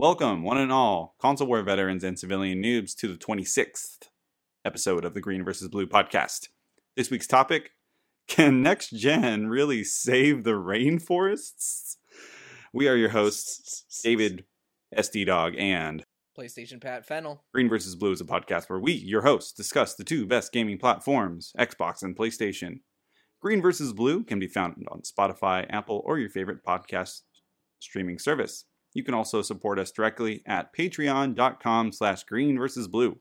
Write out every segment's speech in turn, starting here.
Welcome, one and all, console war veterans and civilian noobs, to the 26th episode of the Green vs. Blue podcast. This week's topic Can next gen really save the rainforests? We are your hosts, David, SD Dawg, and PlayStation Pat Fennel. Green vs. Blue is a podcast where we, your hosts, discuss the two best gaming platforms, Xbox and PlayStation. Green vs. Blue can be found on Spotify, Apple, or your favorite podcast streaming service. You can also support us directly at patreon.com slash green versus blue.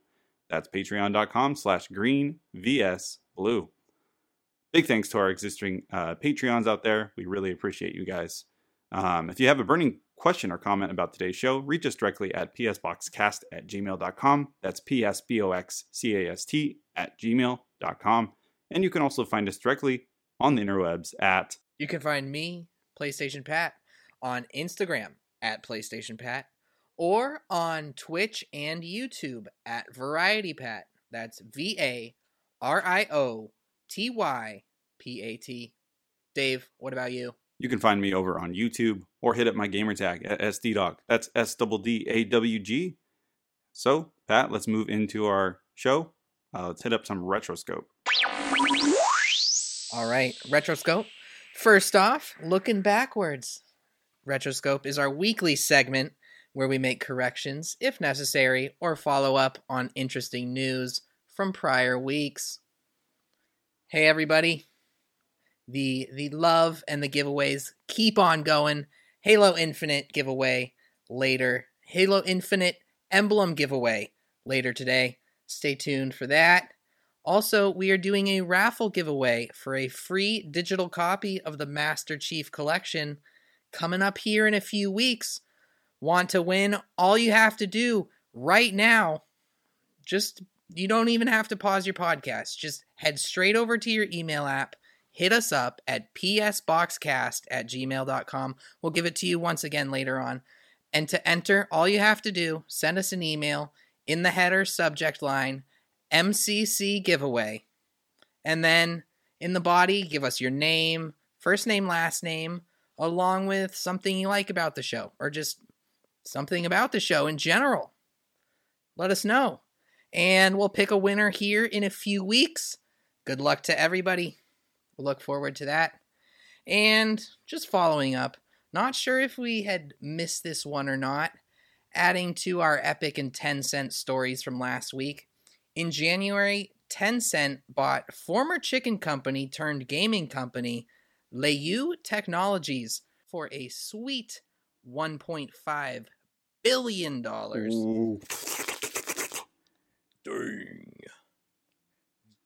That's patreon.com slash green vs blue. Big thanks to our existing uh, Patreons out there. We really appreciate you guys. Um, if you have a burning question or comment about today's show, reach us directly at psboxcast at gmail.com. That's P-S-B-O-X-C-A-S-T at gmail.com. And you can also find us directly on the interwebs at... You can find me, PlayStation Pat, on Instagram at PlayStation Pat or on Twitch and YouTube at Variety Pat. That's V A R I O T Y P A T. Dave, what about you? You can find me over on YouTube or hit up my gamer tag at SDDawg. That's S D D A W G. So, Pat, let's move into our show. Uh, let's hit up some Retroscope. All right, Retroscope. First off, looking backwards. Retroscope is our weekly segment where we make corrections, if necessary, or follow up on interesting news from prior weeks. Hey everybody. The the love and the giveaways keep on going. Halo Infinite giveaway later. Halo Infinite emblem giveaway later today. Stay tuned for that. Also, we are doing a raffle giveaway for a free digital copy of the Master Chief Collection coming up here in a few weeks. Want to win? All you have to do right now, just you don't even have to pause your podcast. Just head straight over to your email app, hit us up at psboxcast at gmail.com. We'll give it to you once again later on. And to enter, all you have to do, send us an email in the header subject line, MCC giveaway. And then in the body, give us your name, first name, last name, along with something you like about the show or just something about the show in general. Let us know. And we'll pick a winner here in a few weeks. Good luck to everybody. We'll look forward to that. And just following up, not sure if we had missed this one or not, adding to our Epic and Tencent stories from last week. In January, Tencent bought former chicken company turned gaming company Leyou Technologies for a sweet 1.5 billion dollars. Dang.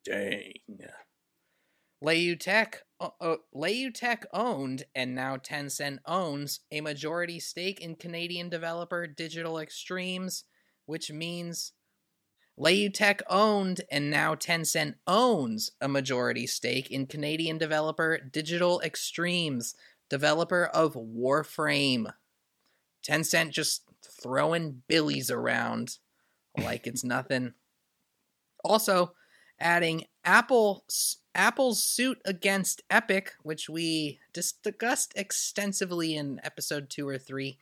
Dang. Leyou Tech, uh, uh, Leyou Tech owned and now Tencent owns a majority stake in Canadian developer Digital Extremes, which means Leyou Tech owned and now Tencent owns a majority stake in Canadian developer Digital Extremes, developer of Warframe. Tencent just throwing billies around like it's nothing. Also, adding Apple Apple's suit against Epic, which we discussed extensively in episode 2 or 3.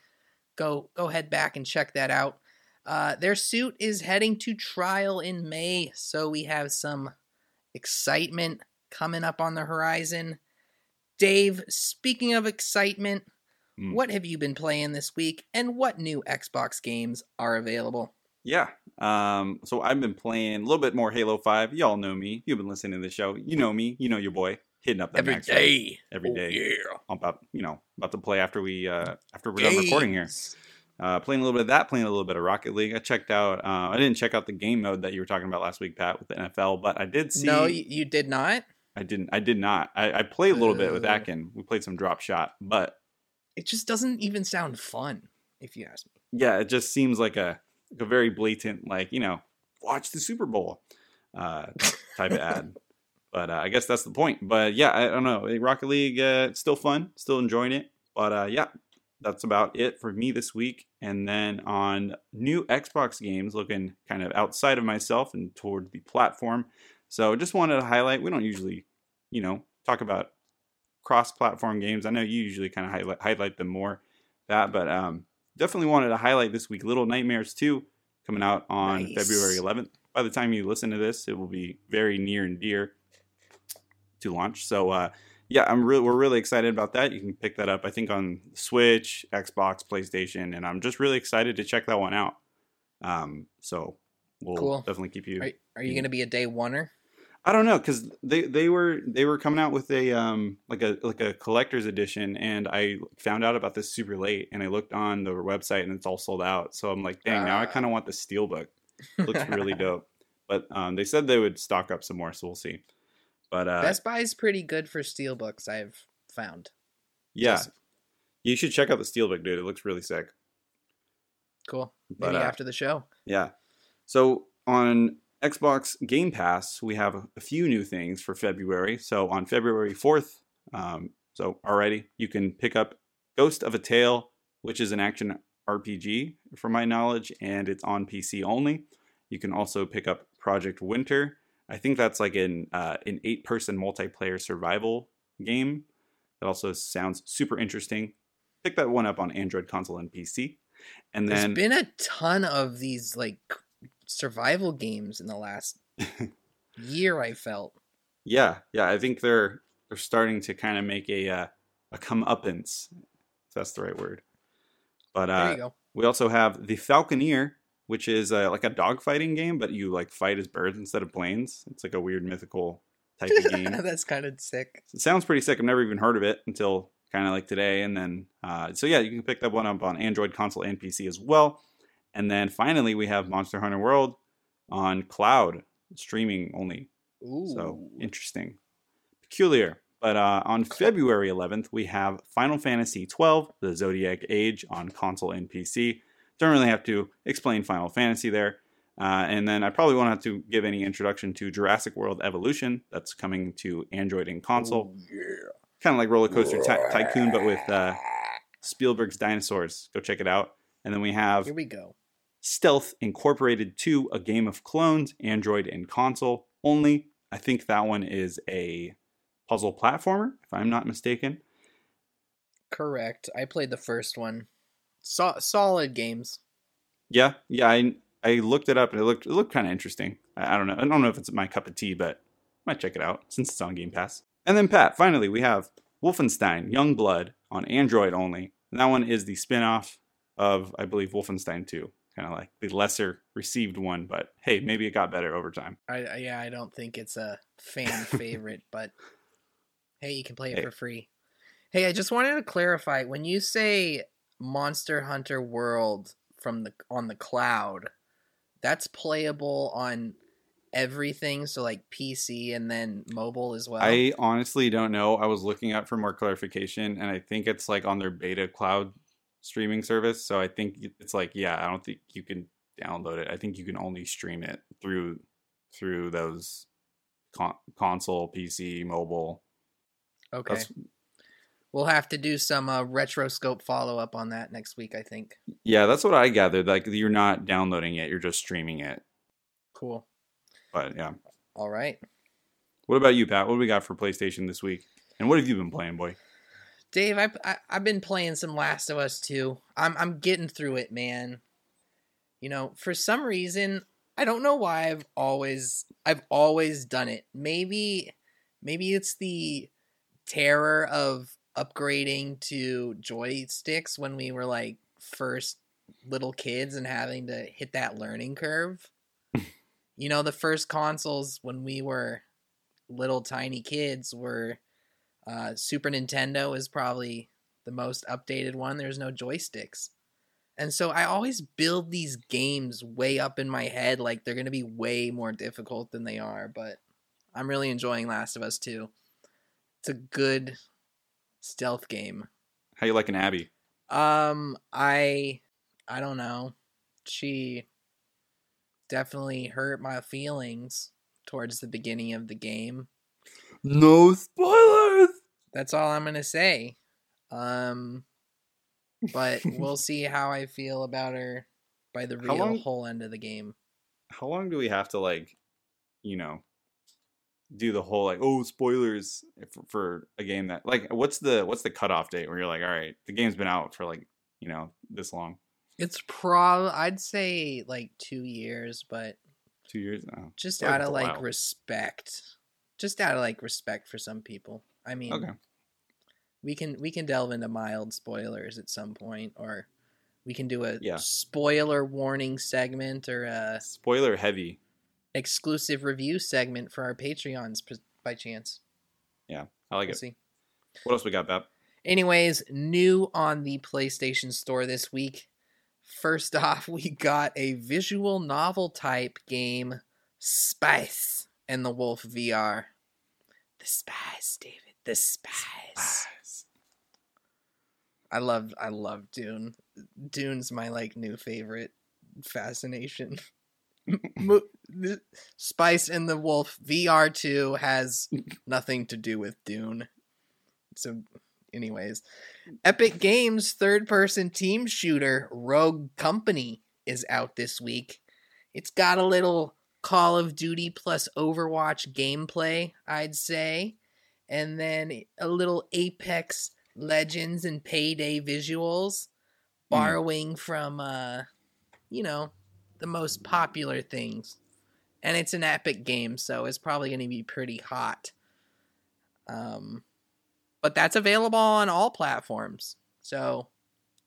Go go head back and check that out. Uh, their suit is heading to trial in May, so we have some excitement coming up on the horizon. Dave, speaking of excitement, mm. what have you been playing this week and what new Xbox games are available? Yeah. Um, so I've been playing a little bit more Halo 5. Y'all know me. You've been listening to the show. You know me. You know your boy. Hitting up that every day. Every oh, day. Yeah. I'm about, you know, about to play after we uh after we're done recording here. Uh, playing a little bit of that, playing a little bit of Rocket League. I checked out. Uh, I didn't check out the game mode that you were talking about last week, Pat, with the NFL, but I did see. No, you did not. I didn't. I did not. I, I played a little uh, bit with Akin. We played some drop shot, but it just doesn't even sound fun, if you ask me. Yeah, it just seems like a like a very blatant, like you know, watch the Super Bowl uh, type of ad. But uh, I guess that's the point. But yeah, I don't know. Rocket League, uh, it's still fun, still enjoying it. But uh, yeah, that's about it for me this week. And then on new Xbox games, looking kind of outside of myself and toward the platform. So just wanted to highlight, we don't usually, you know, talk about cross platform games. I know you usually kind of highlight, highlight them more, that, but um, definitely wanted to highlight this week Little Nightmares 2 coming out on Nice. February 11th. By the time you listen to this, it will be very near and dear to launch. So, uh, yeah, I'm really we're really excited about that. You can pick that up, I think, on Switch, Xbox, PlayStation, and I'm just really excited to check that one out. Um, so we'll Cool. definitely keep you. Are, are you going to be a day oneer? I don't know because they they were they were coming out with a um like a like a collector's edition, and I found out about this super late, and I looked on the website and it's all sold out. So I'm like, dang, now I Ah. kind of want the steelbook. It looks really dope. But um, they said they would stock up some more, so we'll see. But uh, Best Buy is pretty good for steelbooks, I've found. yeah, Just- you should check out the steelbook, dude. It looks really sick. Cool. But, Maybe uh, after the show. Yeah. So on Xbox Game Pass, we have a few new things for February. So on February 4th, um, so already you can pick up Ghost of a Tale, which is an action RPG from my knowledge, and it's on PC only. You can also pick up Project Winter. I think that's like an uh, an eight person multiplayer survival game. That also sounds super interesting. Pick that one up on Android console and PC. And then There's been a ton of these like survival games in the last year. I felt. Yeah, yeah, I think they're they're starting to kind of make a uh, a comeuppance, if that's the right word. But uh, we also have the Falconeer, which is uh, like a dogfighting game, but you like fight as birds instead of planes. It's like a weird mythical type of game. That's kind of sick. it sounds pretty sick. I've never even heard of it until kind of like today, and then uh, so yeah, you can pick that one up on Android console and PC as well. And then finally, we have Monster Hunter World on cloud streaming only. Ooh. So interesting, peculiar. But uh, on February 11th, we have Final Fantasy XII: The Zodiac Age on console and PC. Don't really have to explain Final Fantasy there. Uh, and then I probably won't have to give any introduction to Jurassic World Evolution. That's coming to Android and console. yeah. Kind of like Roller Coaster Ty- Tycoon, but with uh, Spielberg's dinosaurs. Go check it out. And then we have Here we go. Stealth Incorporated 2, a game of clones, Android and console only. I think that one is a puzzle platformer, if I'm not mistaken. Correct. I played the first one. So- solid games. Yeah, yeah, I I looked it up and it looked it looked kind of interesting. I, I don't know. I don't know if it's my cup of tea, but I might check it out since it's on Game Pass. And then Pat, finally we have Wolfenstein Young Blood on Android only. And that one is the spin-off of I believe Wolfenstein 2. Kind of like the lesser received one, but hey, maybe it got better over time. I, yeah, I don't think it's a fan favorite, but hey, you can play it Hey. for free. Hey, I just wanted to clarify when you say Monster Hunter World from the on the cloud, that's playable on everything, so like PC and then mobile as well. I honestly don't know. I was looking up for more clarification, and I think it's like on their beta cloud streaming service. So I think it's like, yeah, I don't think you can download it. I think you can only stream it through through those con- console, PC, mobile. okay. That's We'll have to do some uh, retroscope follow up on that next week, I think. yeah, that's what I gathered. Like you're not downloading it, you're just streaming it. Cool. But yeah, All right. what about you, Pat? What do we got for PlayStation this week? And what have you been playing, boy? Dave, I, I I've been playing some Last of Us too. I'm I'm getting through it, man. You know, for some reason, I don't know why I've always I've always done it. Maybe maybe it's the terror of upgrading to joysticks when we were like first little kids and having to hit that learning curve. you know, the first consoles when we were little tiny kids were uh, Super Nintendo is probably the most updated one. There's no joysticks. And so I always build these games way up in my head like they're going to be way more difficult than they are, but I'm really enjoying Last of Us 2. It's a good stealth game. How you liking Abby? Um I I don't know. She definitely hurt my feelings towards the beginning of the game. No spoilers. That's all I'm gonna say. Um, but we'll see how I feel about her by the real long- whole end of the game. how long do we have to like you know do the whole like oh spoilers for, for a game that like what's the what's the cutoff date where you're like all right the game's been out for like you know, this long. It's prob I'd say like two years, but Two years. now just out of like while. respect. Just out of like respect for some people. I mean, okay. we can we can delve into mild spoilers at some point, or we can do a Yeah. spoiler warning segment or a Spoiler heavy. Exclusive review segment for our Patreons by chance. Yeah, I like We'll it. see. What else we got, Bap? Anyways, new on the PlayStation Store this week. First off, we got a visual novel type game, Spice and the Wolf VR. The Spice, David. The Spice. I love I love Dune. Dune's my like new favorite fascination. Mo- Spice and the Wolf VR 2 has nothing to do with Dune. So anyways, Epic Games third person team shooter Rogue Company is out this week. It's got a little Call of Duty plus Overwatch gameplay, I'd say, and then a little Apex Legends and Payday visuals, Hmm. borrowing from uh you know, the most popular things. And it's an epic game, so it's probably going to be pretty hot. Um but that's available on all platforms. So,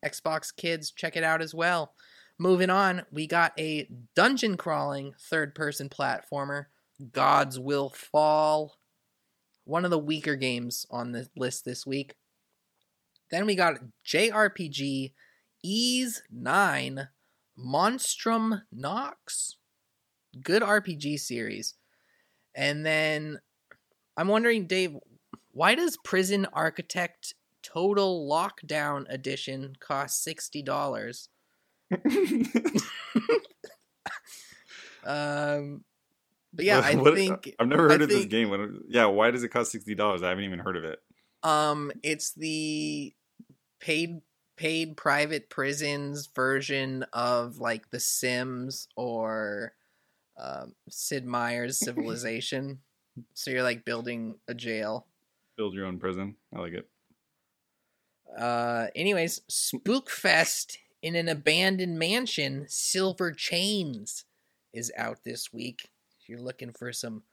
Xbox kids, check it out as well. Moving on, we got a dungeon crawling third person platformer, Gods Will Fall. One of the weaker games on the list this week. Then we got JRPG Ys 9 Monstrum Nox. Good RPG series. And then I'm wondering, Dave, why does Prison Architect Total Lockdown Edition cost sixty dollars? Um, but yeah, What- I think I've never heard I of this game. What- Yeah, why does it cost sixty dollars? I haven't even heard of it. um, it's the paid paid private prisons version of like The Sims or um, Sid Meier's Civilization. so you're like building a jail. Build your own prison. I like it. Uh, anyways, Spookfest in an abandoned mansion, Silver Chains is out this week. If you're looking for some,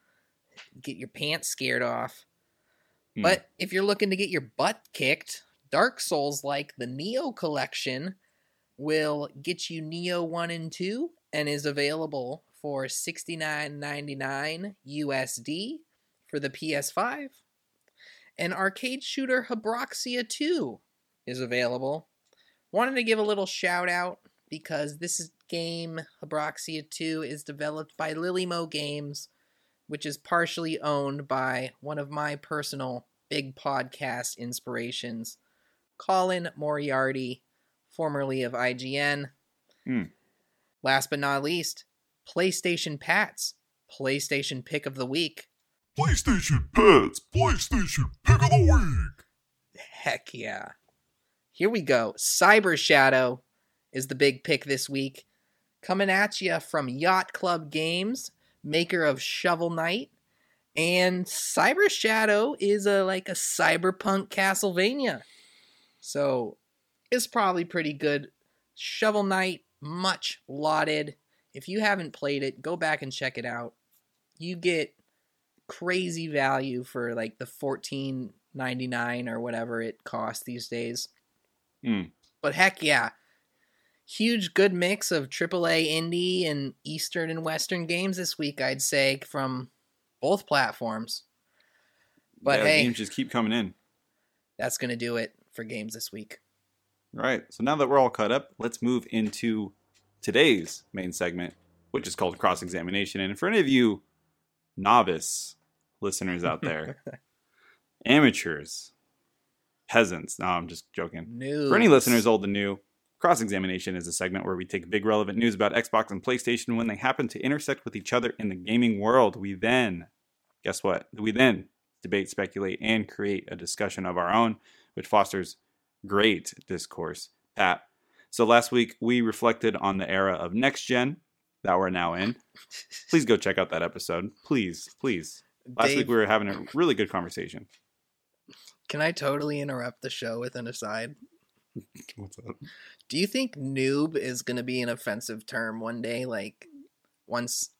get your pants scared off. Hmm. But if you're looking to get your butt kicked, Dark Souls like the Nioh collection will get you Nioh 1 and 2 and is available for $69.99 USD for the PS5. And arcade shooter Habroxia 2 is available. Wanted to give a little shout out because this game Habroxia 2 is developed by Lillymo Games, which is partially owned by one of my personal big podcast inspirations, Colin Moriarty, formerly of IGN. Hmm. Last but not least, PlayStation Pats, PlayStation Pick of the Week. PlayStation Pets, PlayStation Pick of the Week. Heck yeah. Here we go. Cyber Shadow is the big pick this week. Coming at you from Yacht Club Games, maker of Shovel Knight. And Cyber Shadow is a like a cyberpunk Castlevania. So it's probably pretty good. Shovel Knight, much lauded. If you haven't played it, go back and check it out. You get crazy value for like the fourteen ninety nine or whatever it costs these days. Hmm. But heck yeah. Huge good mix of AAA indie and Eastern and Western games this week, I'd say, from both platforms. But yeah, hey, games just keep coming in. that's going to do it for games this week. All right. So now that we're all caught up, let's move into today's main segment, which is called cross examination. And for any of you novice listeners out there, amateurs, peasants, no, I'm just joking. News. For any listeners old and new, cross examination is a segment where we take big relevant news about Xbox and PlayStation when they happen to intersect with each other in the gaming world. We then, guess what? We then debate, speculate, and create a discussion of our own, which fosters great discourse. Pat. So last week we reflected on the era of next gen that we're now in. Please go check out that episode. Please, please. Last Dave, week we were having a really good conversation. can I totally interrupt the show with an aside? What's up? Do you think noob is going to be an offensive term one day? Like once,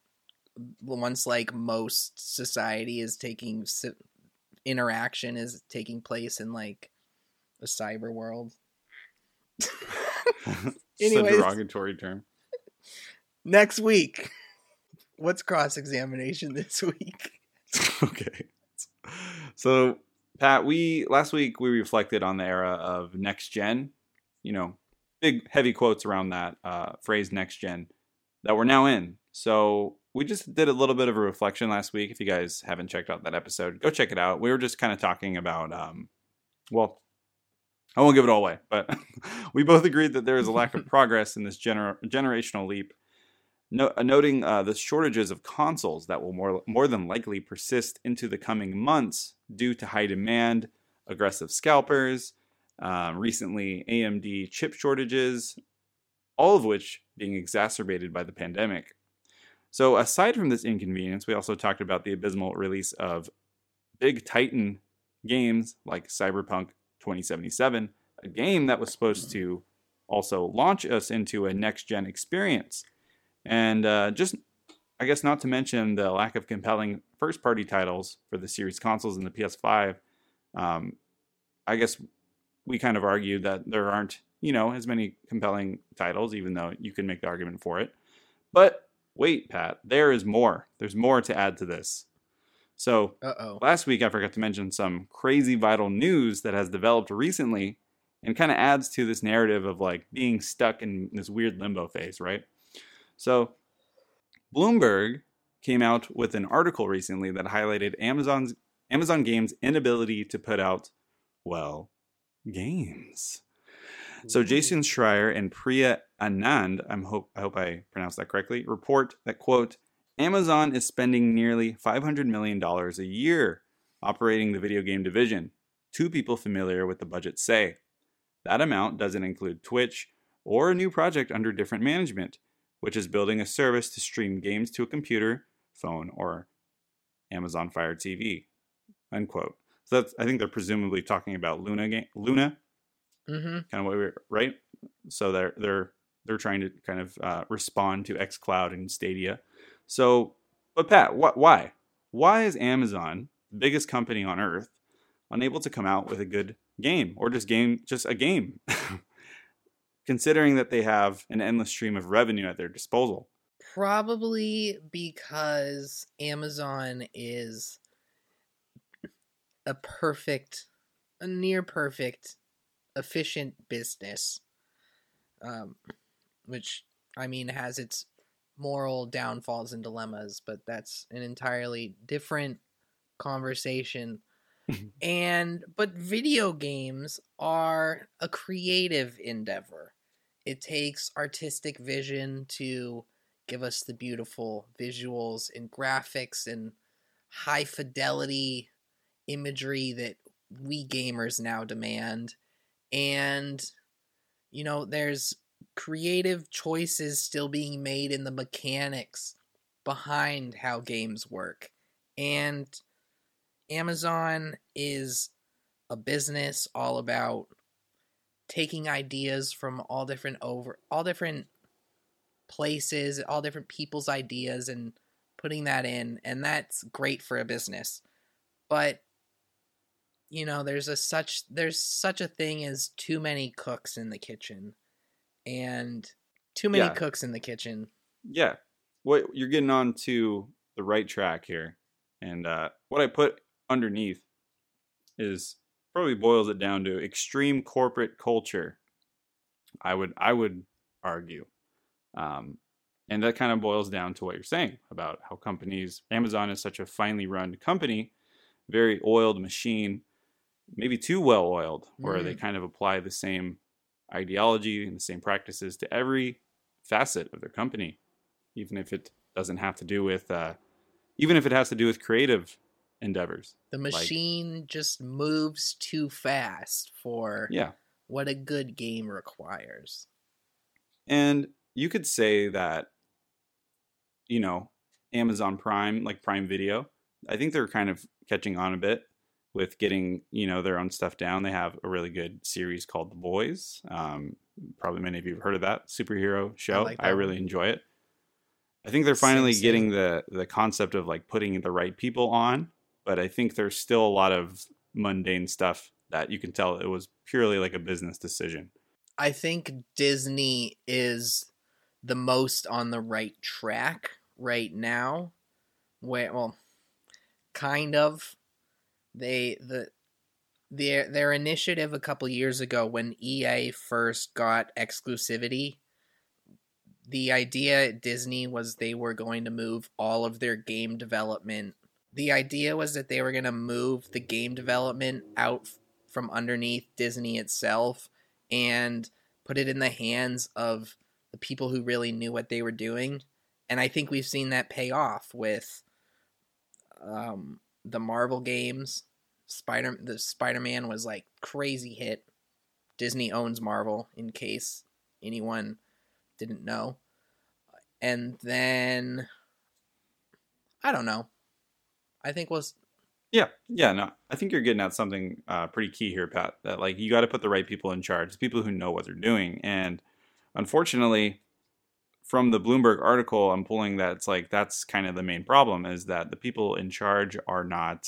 once like most society is taking interaction is taking place in like a cyber world. it's a derogatory term. Next week, what's cross examination this week? okay. So, Pat, we last week we reflected on the era of next gen. You know, big heavy quotes around that uh, phrase "next gen" that we're now in. So we just did a little bit of a reflection last week. If you guys haven't checked out that episode, go check it out. We were just kind of talking about, um, well, I won't give it all away, but we both agreed that there is a lack of progress in this gener- generational leap no, uh, noting uh, the shortages of consoles that will more more than likely persist into the coming months due to high demand, aggressive scalpers, um, recently AMD chip shortages, all of which being exacerbated by the pandemic. So, aside from this inconvenience, we also talked about the abysmal release of big Titan games like Cyberpunk 2077, a game that was supposed to also launch us into a next gen experience. And uh, just, I guess, not to mention the lack of compelling first party titles for the series consoles and the PS5. Um, I guess we kind of argued that there aren't, you know, as many compelling titles, even though you can make the argument for it. But wait, Pat, there is more. There's more to add to this. So Uh oh. last week I forgot to mention some crazy vital news that has developed recently and kind of adds to this narrative of like being stuck in this weird limbo phase, right? So Bloomberg came out with an article recently that highlighted Amazon's Amazon Games inability to put out well games. So Jason Schreier and Priya Anand, I'm hope I hope I pronounced that correctly, report that quote Amazon is spending nearly 500 million dollars a year operating the video game division. Two people familiar with the budget say that amount doesn't include Twitch or a new project under different management, which is building a service to stream games to a computer, phone, or Amazon Fire TV. Unquote. So that's I think they're presumably talking about Luna game Luna Mm-hmm. kind of what we were right. So they're they're they're trying to kind of uh, respond to XCloud and Stadia. So, but Pat, what why why is Amazon the biggest company on earth unable to come out with a good game or just game just a game? Considering that they have an endless stream of revenue at their disposal. Probably because Amazon is a perfect, a near perfect, efficient business. Um, which, I mean, has its moral downfalls and dilemmas, but that's an entirely different conversation. and, but video games are a creative endeavor. It takes artistic vision to give us the beautiful visuals and graphics and high fidelity imagery that we gamers now demand. And, you know, there's creative choices still being made in the mechanics behind how games work. And Amazon is a business all about taking ideas from all different over all different places, all different people's ideas and putting that in and that's great for a business. But you know, there's a such there's such a thing as too many cooks in the kitchen. And too many Yeah. cooks in the kitchen. Yeah, what you're getting on to the right track here, and uh, what I put underneath is probably boils it down to extreme corporate culture. I would I would argue, um, and that kind of boils down to what you're saying about how companies. Amazon is such a finely run company, very oiled machine, maybe too well oiled, where they kind of apply the same ideology and the same practices to every facet of their company, even if it doesn't have to do with, uh, even if it has to do with creative endeavors. The machine just moves too fast for Yeah. what a good game requires. And you could say that, you know, Amazon Prime, like Prime Video, I think they're kind of catching on a bit. With getting you know their own stuff down. They have a really good series called The Boys. Um, probably many of you have heard of that superhero show. I, like that really enjoy it. I think they're finally same. getting the the concept of like putting the right people on, but I think there's still a lot of mundane stuff that you can tell it was purely like a business decision. I think Disney is the most on the right track right now. Where well, kind of they the their their initiative a couple years ago when EA first got exclusivity. The idea at Disney was they were going to move all of their game development. The idea was that they were going to move the game development out from underneath Disney itself and put it in the hands of the people who really knew what they were doing. And I think we've seen that pay off with um, the Marvel games. Spider the Spider Man was like crazy hit. Disney owns Marvel, in case anyone didn't know. And then I don't know. I think was Yeah, yeah, no, I think you're getting at something uh, pretty key here, Pat. That like you got to put the right people in charge, people who know what they're doing. And unfortunately, from the Bloomberg article, I'm pulling that it's like that's kind of the main problem is that the people in charge are not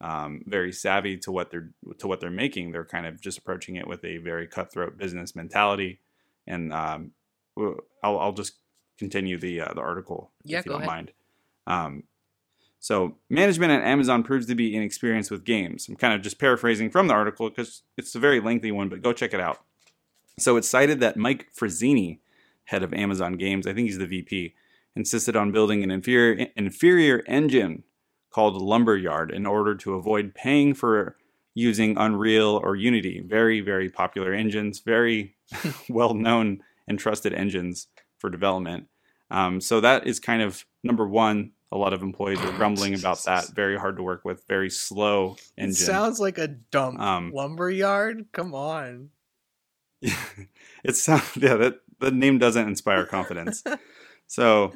um, very savvy to what they're to what they're making. They're kind of just approaching it with a very cutthroat business mentality. And um, I'll, I'll just continue the uh, the article Yeah, if you don't ahead. mind. Um, so, management at Amazon proves to be inexperienced with games. I'm kind of just paraphrasing from the article because it's a very lengthy one, but go check it out. So, it's cited that Mike Frazzini, head of Amazon Games, I think he's the VP, insisted on building an inferior, inferior engine called Lumberyard in order to avoid paying for using Unreal or Unity. Very, very popular engines, very well known and trusted engines for development. Um, so that is kind of number one. A lot of employees are grumbling about that. Very hard to work with. Very slow engine. It sounds like a dump Um, lumberyard. Come on. it sounds yeah. That the name doesn't inspire confidence. so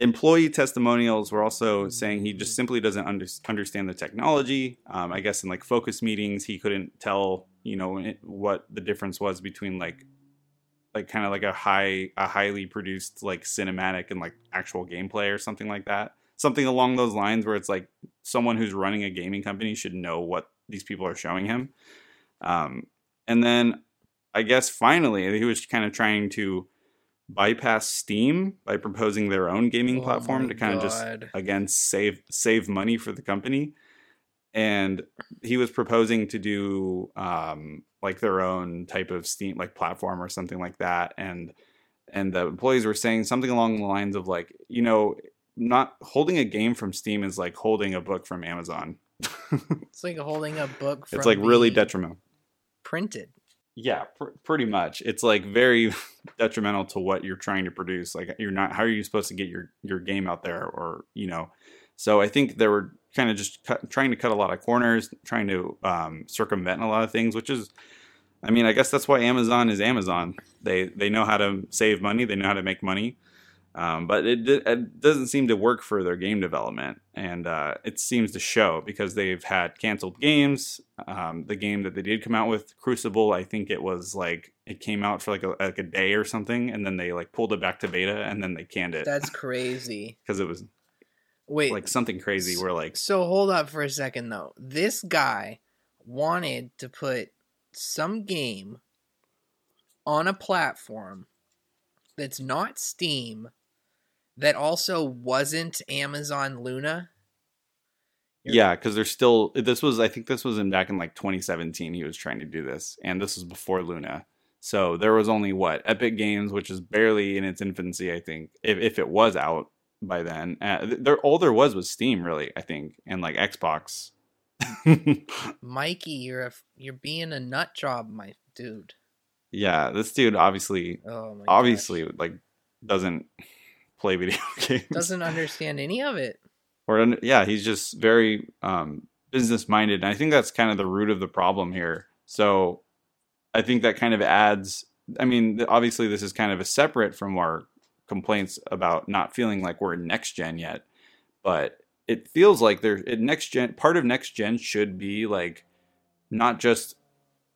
employee testimonials were also saying he just simply doesn't under, understand the technology. Um, I guess in like focus meetings, he couldn't tell you know it- what the difference was between like like kind of like a high a highly produced like cinematic and like actual gameplay or something like that. Something along those lines where it's like someone who's running a gaming company should know what these people are showing him. Um, and then I guess finally he was kind of trying to bypass Steam by proposing their own gaming Oh platform to kind of just again save save money for the company. And he was proposing to do um, like their own type of Steam like platform or something like that. And and the employees were saying something along the lines of like, you know, not holding a game from Steam is like holding a book from Amazon. It's like holding a book. From it's like really detrimental. printed. Yeah, pr- pretty much. It's like very detrimental to what you're trying to produce. Like you're not. How are you supposed to get your your game out there, or you know? So I think they were kind of just cut, trying to cut a lot of corners, trying to um, circumvent a lot of things, which is, I mean, I guess that's why Amazon is Amazon. They they know how to save money. They know how to make money. Um, but it, it doesn't seem to work for their game development, and uh, it seems to show because they've had canceled games. Um, the game that they did come out with, Crucible, I think it was like it came out for like a, like a day or something, and then they like pulled it back to beta, and then they canned it That's crazy. because it was Wait, like something crazy. Where like So hold up for a second though. This guy wanted to put some game on a platform that's not Steam that also wasn't Amazon Luna. Yeah, because there's still this was I think this was in back in like 2017. He was trying to do this, and this was before Luna. So there was only what Epic Games, which is barely in its infancy, I think, if if it was out by then. Uh, th- there all there was was Steam, really, I think, and like Xbox. Mikey, you're a you're being a nut job, my dude. yeah, this dude obviously, Oh my obviously, gosh. like doesn't play video games. doesn't understand any of it. or yeah, he's just very um, business minded, and I think that's kind of the root of the problem here. So I think that kind of adds. I mean, obviously, this is kind of a separate from our complaints about not feeling like we're in next gen yet, but it feels like there it next gen part of next gen should be like not just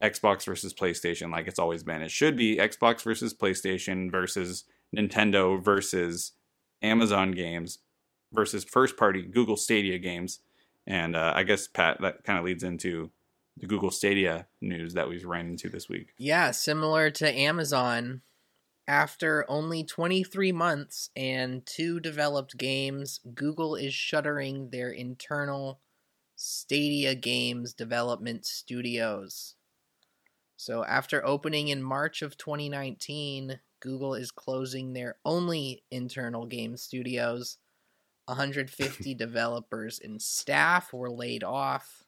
Xbox versus PlayStation like it's always been. It should be Xbox versus PlayStation versus Nintendo versus Amazon games versus first party Google Stadia games. And uh, I guess Pat that kind of leads into the Google Stadia news that we've ran into this week. Yeah, similar to Amazon. After only 23 months and two developed games, Google is shuttering their internal Stadia Games development studios. So, after opening in March of 2019, Google is closing their only internal game studios. 150 developers and staff were laid off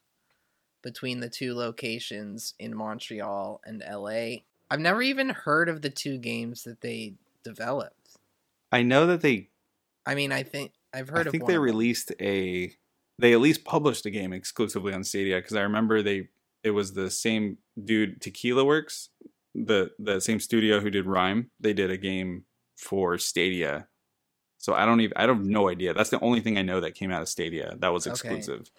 between the two locations in Montreal and LA. I've never even heard of the two games that they developed. I know that they I mean, I think I've heard I think they released a they at least published a game exclusively on Stadia because I remember they it was the same dude Tequila Works the the same studio who did Rime they did a game for Stadia so I don't even I don't have no idea that's the only thing I know that came out of Stadia that was Okay. exclusive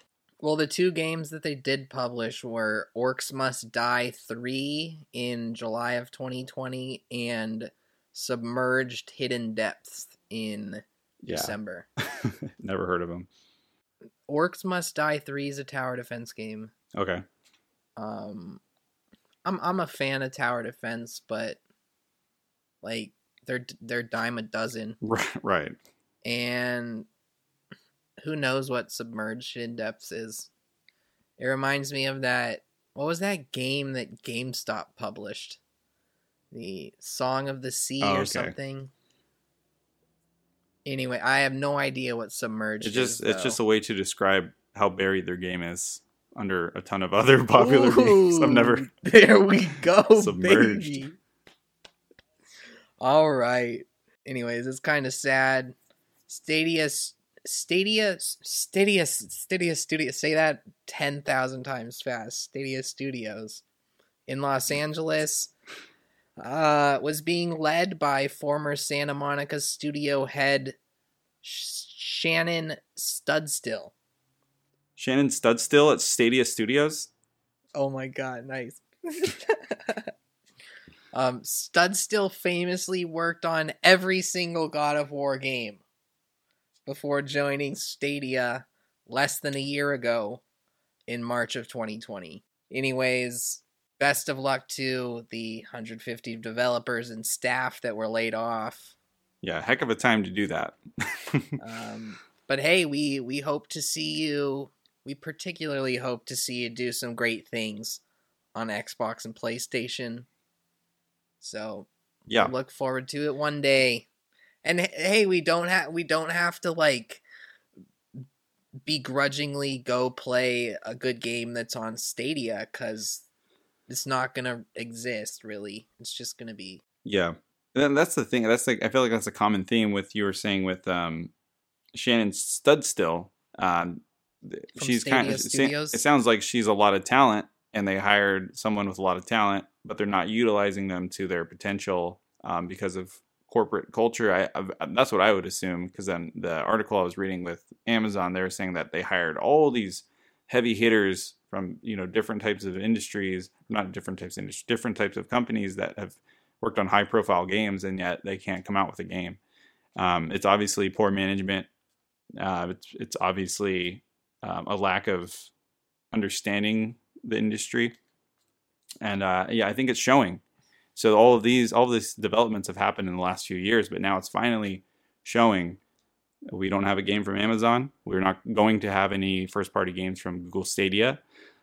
Well, the two games that they did publish were Orcs Must Die 3 in July of 2020 and Submerged Hidden Depths in yeah December. never heard of them Orcs Must Die 3 is a tower defense game. okay Um I'm I'm a fan of tower defense, but like they're they're dime a dozen right right and who knows what submerged in depths is. It reminds me of that what was that game that GameStop published? The Song of the Sea Oh, or okay. something. Anyway, I have no idea what submerged it's just is. it's just a way to describe how buried their game is under a ton of other popular games I've never There we go, Submerged. baby. All right. Anyways, it's kind of sad. Stadia, Stadia, Stadia, Stadia Studio. Say that ten thousand times fast. Stadia Studios in Los Angeles uh, was being led by former Santa Monica studio head Sh- Shannon Studstill. Shannon Studstill at Stadia Studios Oh my god, nice. um, Studstill famously worked on every single God of War game before joining Stadia less than a year ago in March of 2020. Anyways, best of luck to the 150 developers and staff that were laid off. Yeah, heck of a time to do that. Um, but hey, we we hope to see you. We particularly hope to see you do some great things on Xbox and PlayStation. So yeah, look forward to it one day. And hey, we don't have we don't have to like begrudgingly go play a good game that's on Stadia because it's not gonna exist really. It's just gonna be yeah. And that's the thing. That's like I feel like that's a common theme with you were saying with um, Shannon Studstill. Um, she's kind of. Studios? It sounds like she's a lot of talent, and they hired someone with a lot of talent, but they're not utilizing them to their potential um, because of corporate culture. I, I that's what I would assume. Because then the article I was reading with Amazon, they were saying that they hired all these heavy hitters from you know different types of industries, not different types of industries, different types of companies that have worked on high profile games, and yet they can't come out with a game. Um, it's obviously poor management. Uh, it's it's obviously um, a lack of understanding the industry, and uh, yeah, I think it's showing. So all of these, all of these developments have happened in the last few years, but now it's finally showing. We don't have a game from Amazon. We're not going to have any first party games from Google Stadia.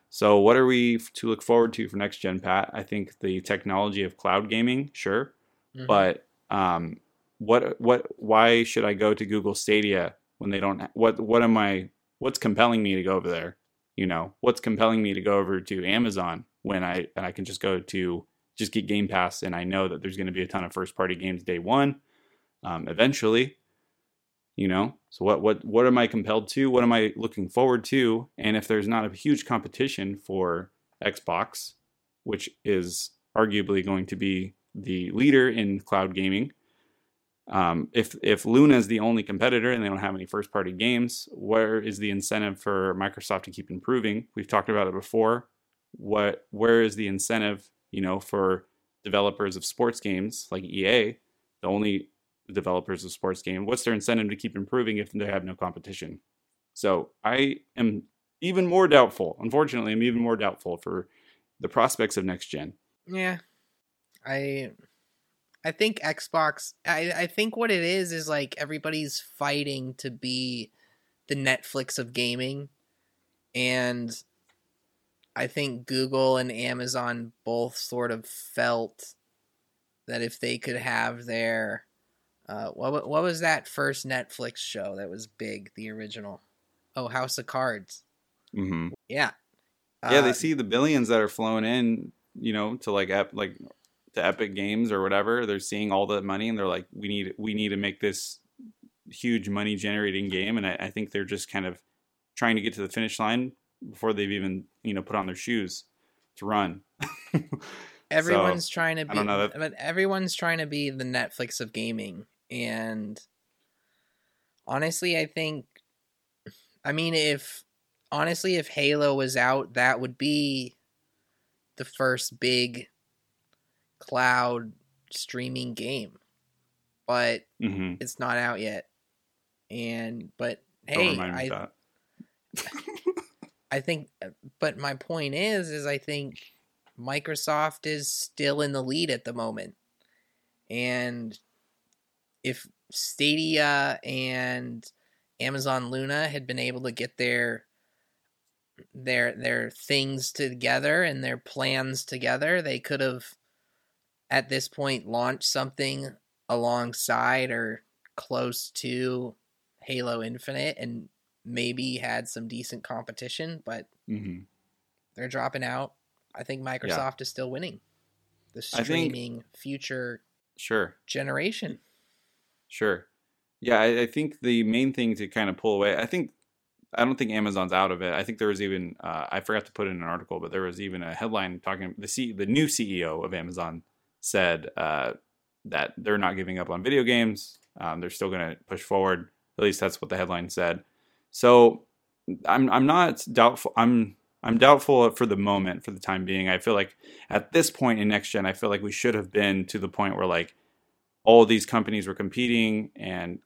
So what are we to look forward to for next gen, Pat? I think the technology of cloud gaming, sure, Mhm. but um, what what why should I go to Google Stadia when they don't? What what am I? What's compelling me to go over there? You know, what's compelling me to go over to Amazon when I and I can just go to just get Game Pass and I know that there's going to be a ton of first party games day one, um, eventually. You know, so what what what am I compelled to? What am I looking forward to? And if there's not a huge competition for Xbox, which is arguably going to be the leader in cloud gaming, Um, if if Luna is the only competitor and they don't have any first party games, where is the incentive for Microsoft to keep improving? We've talked about it before. What where is the incentive, you know, for developers of sports games like EA, the only developers of sports game, what's their incentive to keep improving if they have no competition? So I am even more doubtful. Unfortunately, I'm even more doubtful for the prospects of next gen. Yeah. I I think Xbox I, I think what it is is like everybody's fighting to be the Netflix of gaming. And I think Google and Amazon both sort of felt that if they could have their uh, what what was that first Netflix show that was big, the original? Oh, House of Cards. Mm-hmm. Yeah. Yeah, Uh, they see the billions that are flowing in, you know, to like ep- like to Epic Games or whatever. They're seeing all the money and they're like, we need we need to make this huge money generating game. And I, I think they're just kind of trying to get to the finish line before they've even you know put on their shoes to run. everyone's trying to be I don't know that- but everyone's trying to be the Netflix of gaming and honestly I think I mean if honestly if Halo was out that would be the first big cloud streaming game but hmm it's not out yet. And but hey I. I think, but my point is, is I think Microsoft is still in the lead at the moment, and if Stadia and Amazon Luna had been able to get their their their things together and their plans together, they could have at this point launch something alongside or close to Halo Infinite and maybe had some decent competition, but hmm they're dropping out. I think Microsoft is still winning the I think- streaming future Sure. generation. Sure. Yeah, I, I think the main thing to kind of pull away, I think, I don't think Amazon's out of it. I think there was even, uh, I forgot to put in an article, but there was even a headline talking, the C, the new CEO of Amazon said uh, that they're not giving up on video games. Um, they're still going to push forward. At least that's what the headline said. So I'm, I'm not doubtful. I'm, I'm doubtful for the moment, for the time being. I feel like at this point in next gen, I feel like we should have been to the point where like all these companies were competing and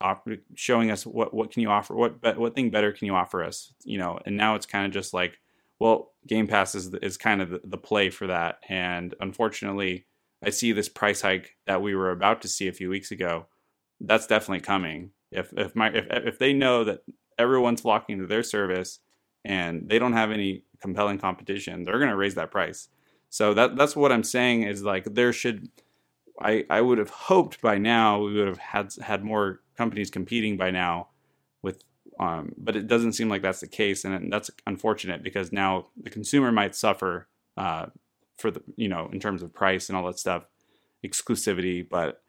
showing us what what can you offer what be- what thing better can you offer us you know and now it's kind of just like well game pass is, is kind of the, the play for that and unfortunately i see this price hike that we were about to see a few weeks ago that's definitely coming. If if my if, if they know that everyone's flocking to their service and they don't have any compelling competition they're going to raise that price. So that that's what i'm saying is like there should I, I would have hoped by now we would have had had more companies competing by now with um, but it doesn't seem like that's the case and that's unfortunate because now the consumer might suffer uh, for the you know in terms of price and all that stuff exclusivity but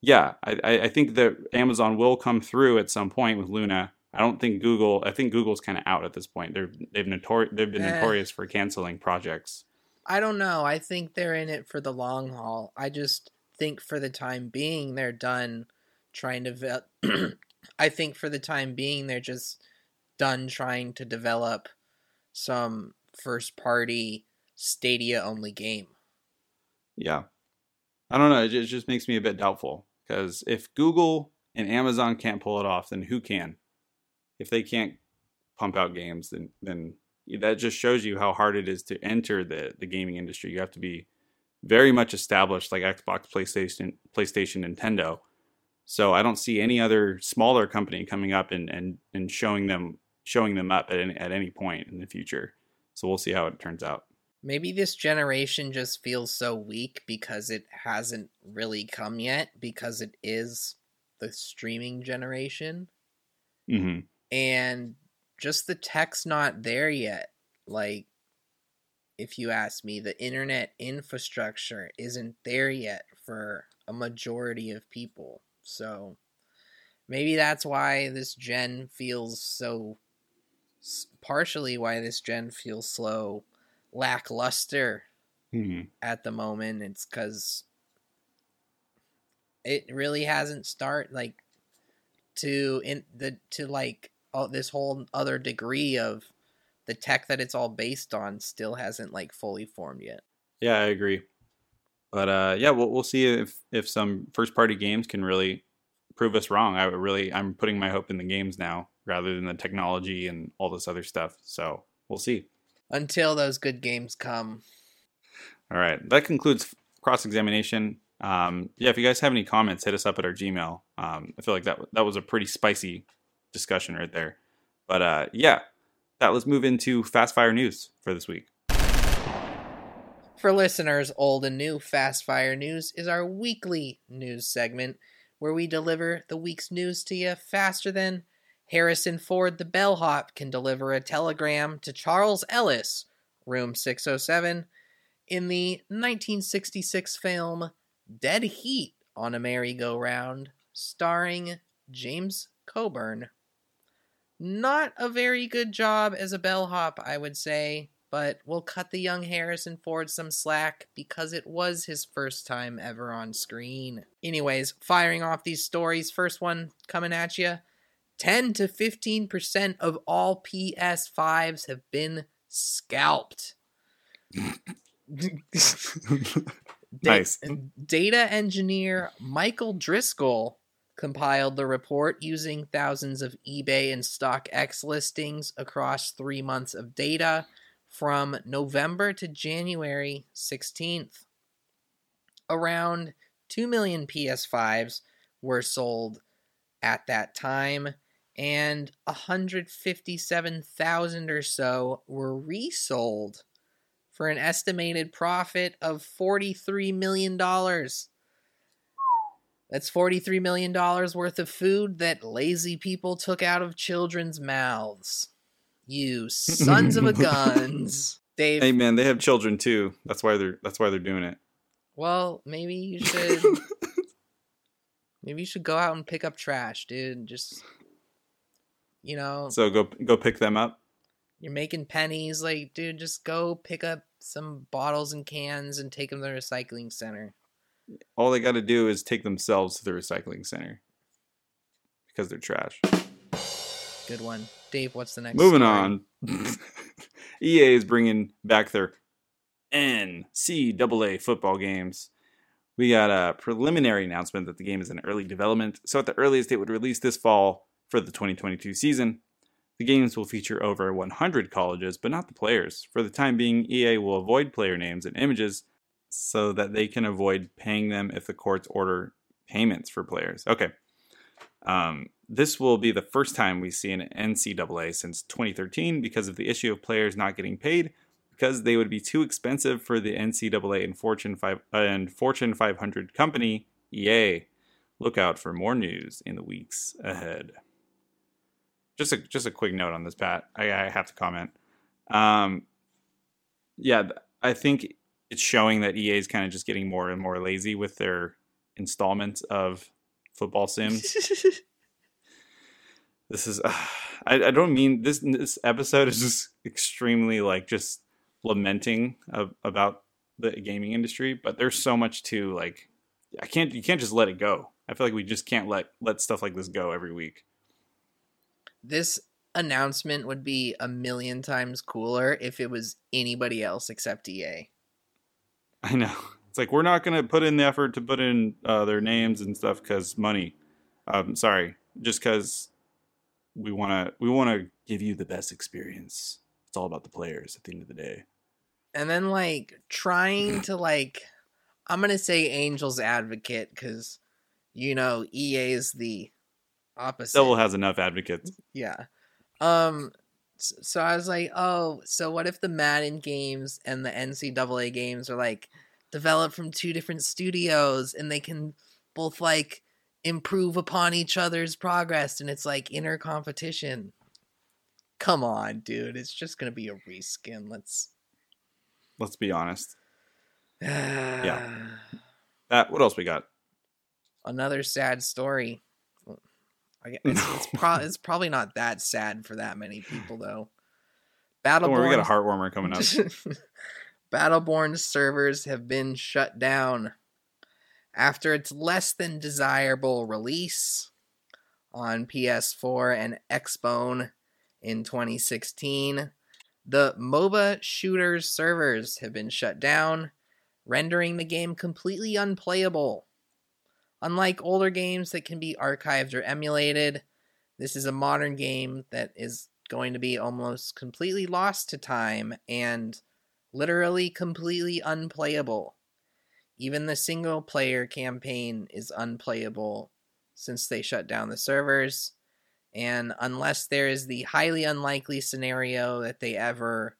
yeah I, I think that Amazon will come through at some point with Luna I don't think Google I think Google's kind of out at this point they're they've notori- they've been Eh. notorious for canceling projects I don't know. I think they're in it for the long haul. I just think for the time being they're done trying to ve- I think for the time being they're just done trying to develop some first party Stadia only game. Yeah. I don't know. It just makes me a bit doubtful because if Google and Amazon can't pull it off, then who can? If they can't pump out games, then then that just shows you how hard it is to enter the the gaming industry. You have to be very much established, like Xbox, PlayStation, PlayStation, Nintendo. So I don't see any other smaller company coming up and and and showing them showing them up at any, at any point in the future. So we'll see how it turns out. Maybe this generation just feels so weak because it hasn't really come yet because it is the streaming generation hmm and just the tech's not there yet. Like if you ask me, the internet infrastructure isn't there yet for a majority of people. So maybe that's why this gen feels so partially why this gen feels slow lackluster hmm at the moment it's because it really hasn't start like to in the to like all this whole other degree of the tech that it's all based on still hasn't like fully formed yet. Yeah, I agree. But uh, yeah, we'll we'll see if if some first party games can really prove us wrong. I really I'm putting my hope in the games now rather than the technology and all this other stuff. So we'll see. Until those good games come. All right, that concludes cross examination. Um, yeah, if you guys have any comments, hit us up at our Gmail. Um, I feel like that that was a pretty spicy discussion right there. But uh, yeah, that let's move into fast fire news for this week. For listeners old and new, Fast Fire News is our weekly news segment where we deliver the week's news to you faster than Harrison Ford the bellhop can deliver a telegram to Charles Ellis, room 607, in the 1966 film Dead Heat on a Merry-Go-Round, starring James Coburn. Not a very good job as a bellhop, I would say, but we'll cut the young Harrison Ford some slack because it was his first time ever on screen. Anyways, firing off these stories, first one coming at you 10 to 15% of all PS5s have been scalped. nice. Data engineer Michael Driscoll compiled the report using thousands of eBay and StockX listings across three months of data from November to January 16th. Around 2 million PS5s were sold at that time, and 157,000 or so were resold for an estimated profit of $43 million. That's $43 million worth of food that lazy people took out of children's mouths. You sons of a guns. Dave. Hey man, they have children too. That's why they're that's why they're doing it. Well, maybe you should maybe you should go out and pick up trash, dude. Just you know, So go go pick them up. you're making pennies like dude, just go pick up some bottles and cans and take them to the recycling center. All they got to do is take themselves to the recycling center because they're trash. Good one. Dave, what's the next Moving story? on. EA is bringing back their NCAA football games. We got a preliminary announcement that the game is in early development, so at the earliest it would release this fall for the 2022 season. The games will feature over 100 colleges, but not the players. For the time being, EA will avoid player names and images so that they can avoid paying them if the courts order payments for players. Okay. Um, this will be the first time we see an NCAA since 2013 because of the issue of players not getting paid because they would be too expensive for the NCAA and Fortune 5 uh, and Fortune 500 company EA. Look out for more news in the weeks ahead. Just a just a quick note on this, Pat. I, I have to comment. Um, yeah, I think it's showing that EA is kind of just getting more and more lazy with their installments of football sims this is uh, I, I don't mean this this episode is just extremely like just lamenting of, about the gaming industry but there's so much to like i can't you can't just let it go i feel like we just can't let let stuff like this go every week This announcement would be a million times cooler if it was anybody else except EA. i know. It's like we're not going to put in the effort to put in uh, their names and stuff because money. Um sorry. Just because we want to we want to give you the best experience. It's all about the players at the end of the day. And then like trying to like i'm gonna say angels advocate because you know ea is the opposite. Devil has enough advocates. Yeah. Um so i was like oh so what if the madden games and the ncaa games are like developed from two different studios and they can both like improve upon each other's progress and it's like inner competition? Come on dude. It's just gonna be a reskin. Let's let's be honest. Yeah. That what else we got? Another sad story. I it's, it's, pro- it's probably not that sad for that many people though. Don't worry, we got a Battleborn, heartwarmer coming up. Battleborn servers have been shut down After its less than desirable release on PS4 and Xbone in 2016, the MOBA shooters servers have been shut down, rendering the game completely unplayable. Unlike older games that can be archived or emulated, this is a modern game that is going to be almost completely lost to time and literally completely unplayable. Even the single player campaign is unplayable since they shut down the servers. And unless there is the highly unlikely scenario that they ever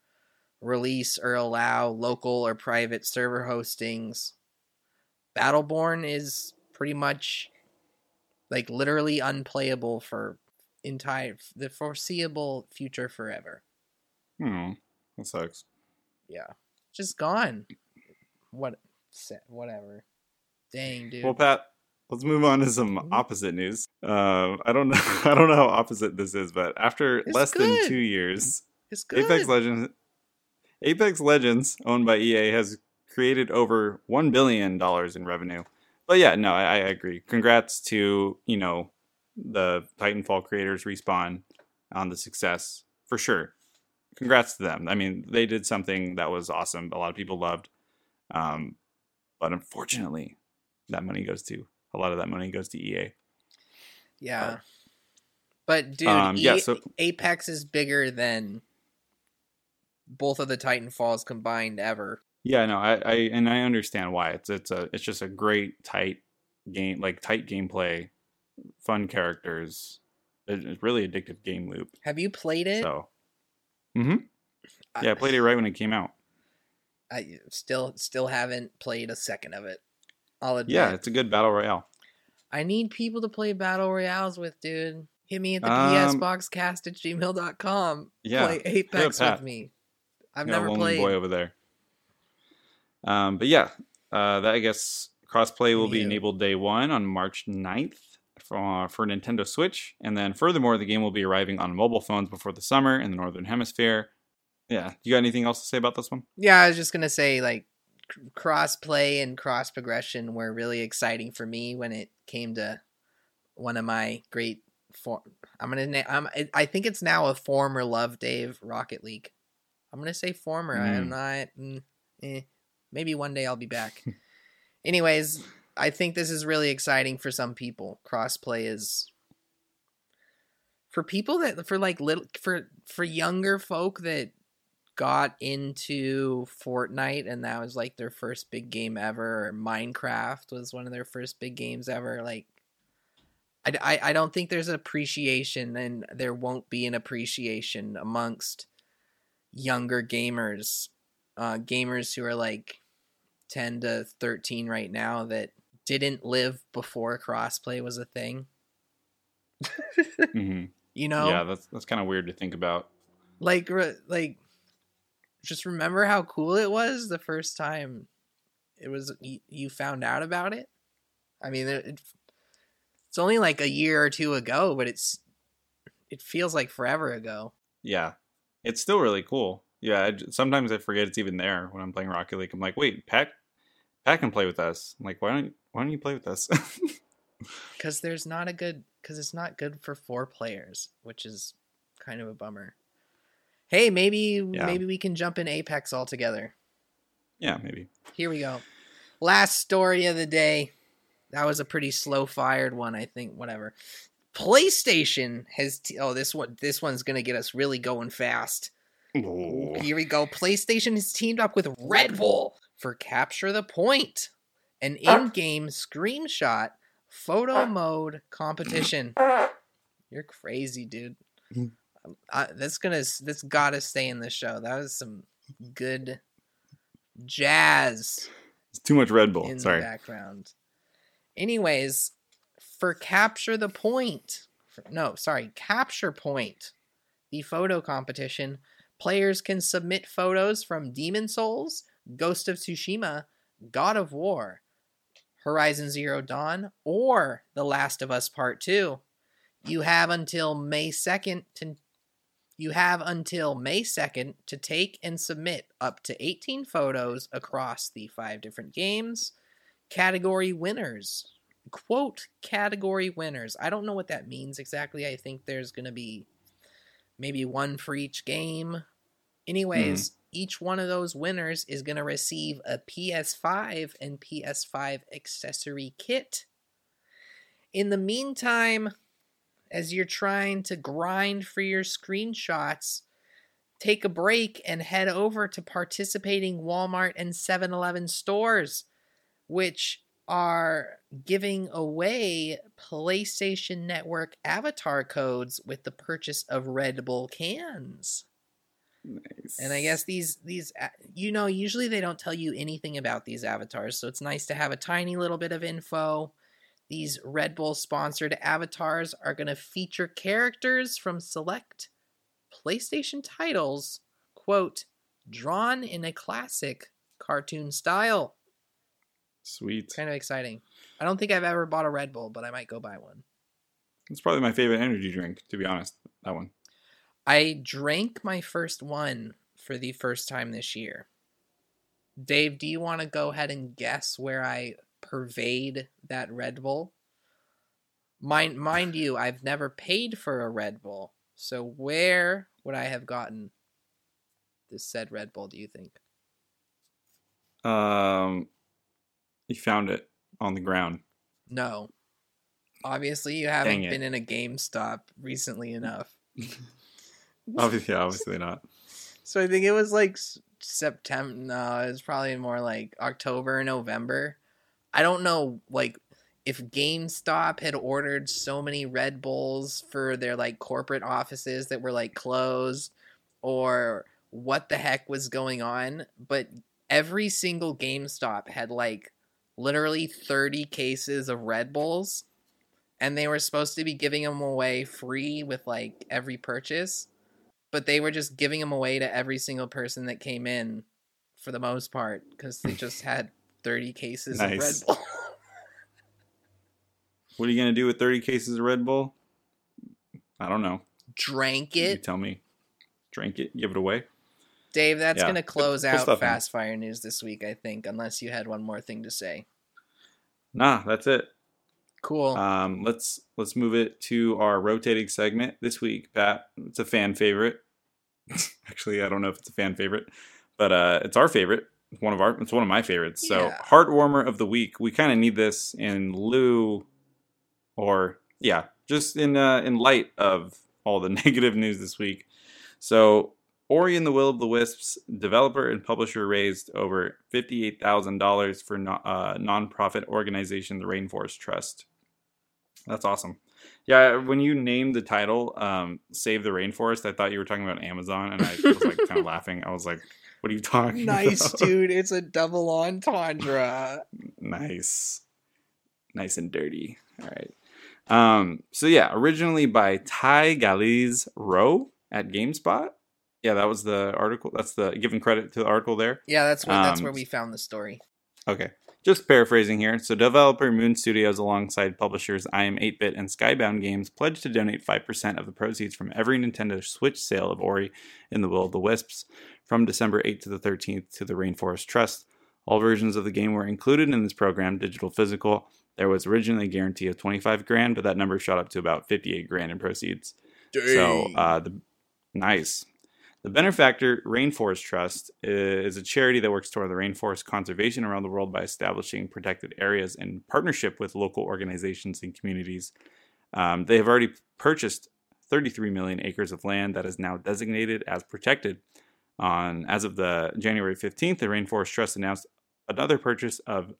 release or allow local or private server hostings, Battleborn is pretty much like literally unplayable for entire the foreseeable future forever. Hmm. That sucks. Yeah. Just gone. What whatever. Dang, dude. Well, Pat, let's move on to some Mhm. opposite news. Uh, I don't know. I don't know how opposite this is, but after It's less than two years, it's good. Apex Legends, Apex Legends, owned by EA, has created over one billion dollars in revenue. But yeah, no, I, I agree. Congrats to you know the Titanfall creators, Respawn, on the success for sure. Congrats to them. I mean, they did something that was awesome. A lot of people loved, um, but unfortunately, that money goes to a lot of that money goes to EA. Yeah. But dude, Um, yeah, E- so- Apex is bigger than both of the Titanfalls combined ever. Yeah, no, I, I and I understand why. It's it's a it's just a great tight game, like tight gameplay, fun characters. It's really addictive game loop. Have you played it? So, mm-hmm. yeah, I played it right when it came out. I still still haven't played a second of it. I'll admit. Yeah, it's a good battle royale. I need people to play battle royales with, dude. Hit me at the Um, psboxcast at gmail.com. Yeah, Play Apex with me. I've never lonely played. boy over there. Um, but yeah, uh, that I guess crossplay will be Yeah. enabled day one on March 9th for, for Nintendo Switch, and then furthermore, the game will be arriving on mobile phones before the summer in the Northern Hemisphere. Yeah, you got anything else to say about this one? Yeah, I was just gonna say like cross play and cross progression were really exciting for me when it came to one of my great for I'm gonna name. I'm I- think it's now a former love Dave Rocket League. I'm gonna say former. I'm Mm. not. Mm, eh. Maybe one day I'll be back. Anyways, I think this is really exciting for some people. Crossplay is for people that for like little for for younger folk that got into Fortnite and that was like their first big game ever or Minecraft was one of their first big games ever like I, I, I don't think there's an appreciation and there won't be an appreciation amongst younger gamers uh gamers who are like 10 to 13 right now that didn't live before crossplay was a thing. Hmm you know? Yeah, that's that's kind of weird to think about. like re- like just remember how cool it was the first time it was you, you found out about it? I mean it, it- it's only like a year or two ago but it's it feels like forever ago. Yeah, it's still really cool. Yeah, I sometimes I forget it's even there when I'm playing Rocket League. I'm like, wait, Pat, Pat can play with us. I'm like, why don't why don't you play with us? because there's not a good because it's not good for four players which is kind of a bummer hey maybe Yeah. maybe we can jump in apex all together yeah, maybe. Here we go. Last story of the day. That was a pretty slow fired one, I think. Whatever. PlayStation has. T- oh, this one. This one's gonna get us really going fast. Here we go. PlayStation has teamed up with Red Bull for Capture the Point, an in-game screenshot photo mode competition. You're crazy, dude. Mhm. Um, I, that's gonna. That's gotta stay in the show. That was some good jazz It's too much Red Bull. in Sorry. the background. Anyways, for capture the point, for- no, sorry, capture point, the photo competition, players can submit photos from Demon's Souls, Ghost of Tsushima, God of War, Horizon Zero Dawn, or The Last of Us Part 2. You have until May 2nd to you have until May 2nd to take and submit up to 18 photos across the five different games. category winners. Quote category winners. I don't know what that means exactly. I think there's going to be maybe one for each game. Hmm. Anyways, each one of those winners is going to receive a PS5 and PS5 accessory kit. In the meantime, as you're trying to grind for your screenshots, take a break and head over to participating Walmart and 7 Eleven stores, which are giving away PlayStation Network avatar codes with the purchase of Red Bull cans. Nice. And I guess these these you know usually they don't tell you anything about these avatars, so it's nice to have a tiny little bit of info. These Red Bull sponsored avatars are going to feature characters from select PlayStation titles, quote, drawn in a classic cartoon style. Sweet. Kind of exciting. I don't think I've ever bought a Red Bull, but I might go buy one. It's probably my favorite energy drink, to be honest. That one. I drank my first one for the first time this year. Dave, do you want to go ahead and guess where I pervade that Red Bull? Mind, mind you, I've never paid for a Red Bull. So where would I have gotten this said Red Bull, do you think? Um, you found it on the ground. No. Obviously, you haven't been in a GameStop recently enough. Obviously, obviously not. So I think it was like September. No, it was probably more like October, November. I don't know, like if GameStop had ordered so many Red Bulls for their like corporate offices that were like closed, or what the heck was going on. But every single GameStop had like literally thirty cases of Red Bulls, and they were supposed to be giving them away free with like every purchase but they were just giving them away to every single person that came in for the most part because they just had 30 cases Nice. of Red Bull. What are you gonna do with thirty cases of Red Bull? I don't know. Drank You it. tell me. Drink it. Give it away. Dave, that's Yeah, going to close good out stuff, man. Fast Fire News this week, I think, unless you had one more thing to say. Nah, that's it. Cool. Um, let's let's move it to our rotating segment this week. Pat, it's a fan favorite. Actually, I don't know if it's a fan favorite, but uh, it's our favorite. It's one of our. It's one of my favorites. So, Yeah. heart warmer of the week. We kind of need this in lieu, or yeah, just in uh, in light of all the negative news this week. So, Ori and the Will of the Wisps developer and publisher raised over fifty-eight thousand dollars for no, uh, nonprofit organization, the Rainforest Trust. That's awesome. Yeah, when you named the title um, "Save the Rainforest," I thought you were talking about Amazon, and I was like kind of laughing. I was like, "What are you talking nice, about?" dude. It's a double entendre. nice, nice and dirty. All right. Um, so yeah, originally by Ty Galiz Rowe at GameSpot. Yeah, that was the article. That's the giving credit to the article there. Yeah, that's where that's Um, where we found the story. Okay. Just paraphrasing here. So, developer Moon Studios, alongside publishers iam8bit and Skybound Games, pledged to donate 5% of the proceeds from every Nintendo Switch sale of Ori in the Will of the Wisps from December 8th to the 13th to the Rainforest Trust. All versions of the game were included in this program, digital physical. There was originally a guarantee of 25 grand, but that number shot up to about 58 grand in proceeds. So uh, the nice. The benefactor Rainforest Trust is a charity that works toward the rainforest conservation around the world by establishing protected areas in partnership with local organizations and communities. Um, they have already purchased 33 million acres of land that is now designated as protected. On as of the January 15th, the Rainforest Trust announced another purchase of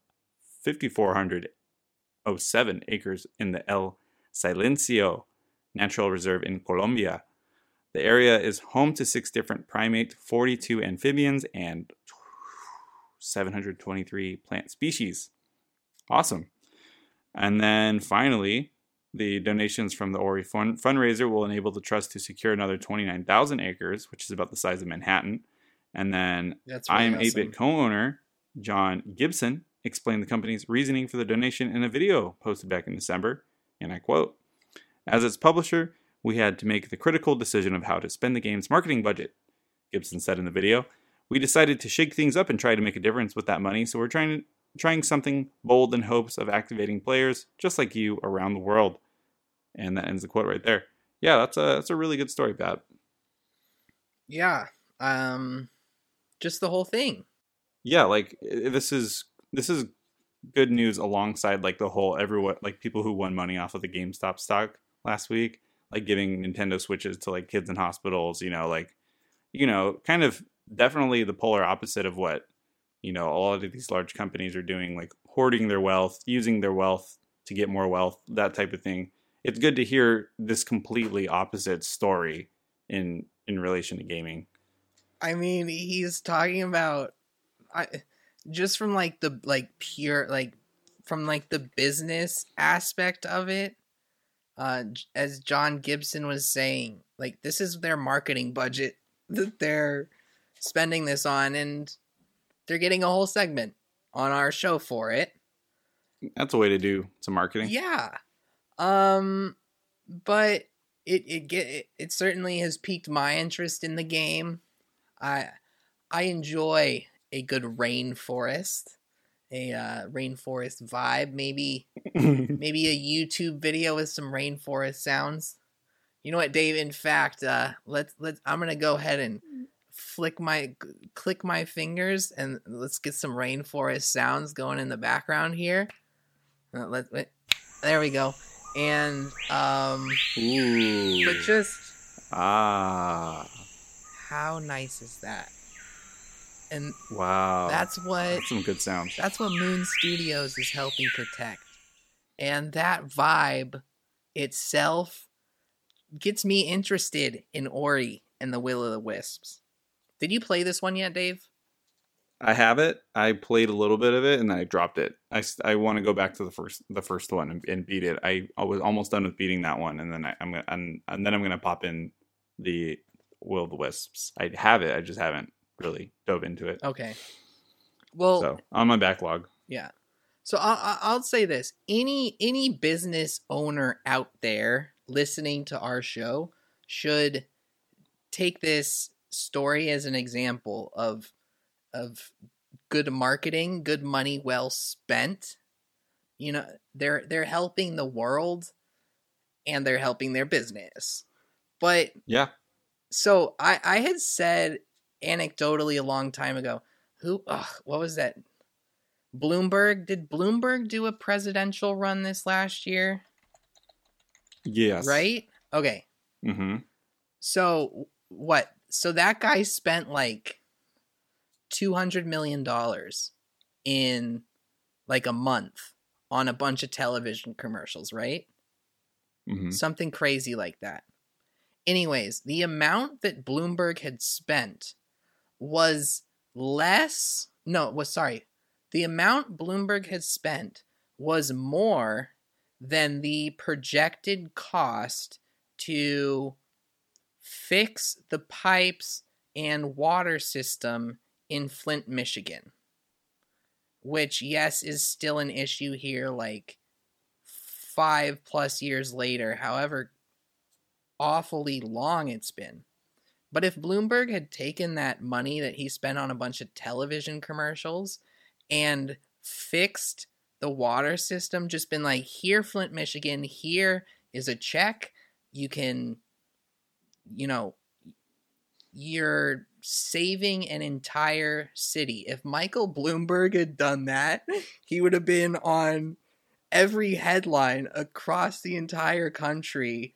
5,407 acres in the El Silencio Natural Reserve in Colombia. The area is home to six different primate, 42 amphibians, and 723 plant species. Awesome. And then finally, the donations from the Ori fund- fundraiser will enable the trust to secure another 29,000 acres, which is about the size of Manhattan. And then That's I am awesome. 8 bit co owner John Gibson explained the company's reasoning for the donation in a video posted back in December. And I quote As its publisher, we had to make the critical decision of how to spend the game's marketing budget. Gibson said in the video, We decided to shake things up and try to make a difference with that money, so we're trying trying something bold in hopes of activating players just like you around the world. And that ends the quote right there. Yeah, that's a that's a really good story, Pat. Yeah. Um just the whole thing. Yeah, like this is this is good news alongside like the whole everyone like people who won money off of the GameStop stock last week, like giving Nintendo Switches to like kids in hospitals, you know, like you know, kind of definitely the polar opposite of what you know a lot of these large companies are doing, like hoarding their wealth, using their wealth to get more wealth, that type of thing. It's good to hear this completely opposite story in in relation to gaming. I mean, he's talking about I just from like the like pure like from like the business aspect of it. Uh as John Gibson was saying, like this is their marketing budget that they're spending this on and they're getting a whole segment on our show for it. That's a way to do some marketing. Yeah. Um but it it get it, it certainly has piqued my interest in the game. I I enjoy a good rainforest, a uh, rainforest vibe, maybe maybe a YouTube video with some rainforest sounds. You know what, Dave? In fact, uh, let's let's. I'm gonna go ahead and flick my click my fingers and let's get some rainforest sounds going in the background here. Uh, let, wait, there we go. And um, Ooh. but just ah. how nice is that? And Wow. that's what That's some good sounds. That's what Moon Studios is helping protect. And that vibe itself gets me interested in Ori and the Will of the Wisps. Did you play this one yet, Dave? I have it. I played a little bit of it and I dropped it. I, I want to go back to the first the first one and, and beat it. I, I was almost done with beating that one and then I, I'm gonna and, and then I'm gonna pop in the Will of the Wisps. I have it. I just haven't really dove into it. Okay. Well, so on my backlog. Yeah. So I'll, I'll- I'll say this: any any business owner out there listening to our show should take this story as an example of of good marketing, good money well spent. You know, they're they're helping the world and they're helping their business. But Yeah. so I I had said anecdotally a long time ago, who ugh, what was that? Bloomberg did Bloomberg do a presidential run this last year? Yes. Right? Okay. Mm-hmm. So what? So that guy spent like two hundred million dollars in like a month on a bunch of television commercials, right? Mm-hmm. Something crazy like that. Anyways, the amount that Bloomberg had spent was less. No, was sorry. The amount Bloomberg had spent was more than the projected cost to fix the pipes and water system in Flint, Michigan. Which, yes, is still an issue here, like five plus years later, however awfully long it's been. But if Bloomberg had taken that money that he spent on a bunch of television commercials and fixed the water system, just been like, here, Flint, Michigan, here is a check. You can, you know, you're saving an entire city. If Michael Bloomberg had done that, he would have been on every headline across the entire country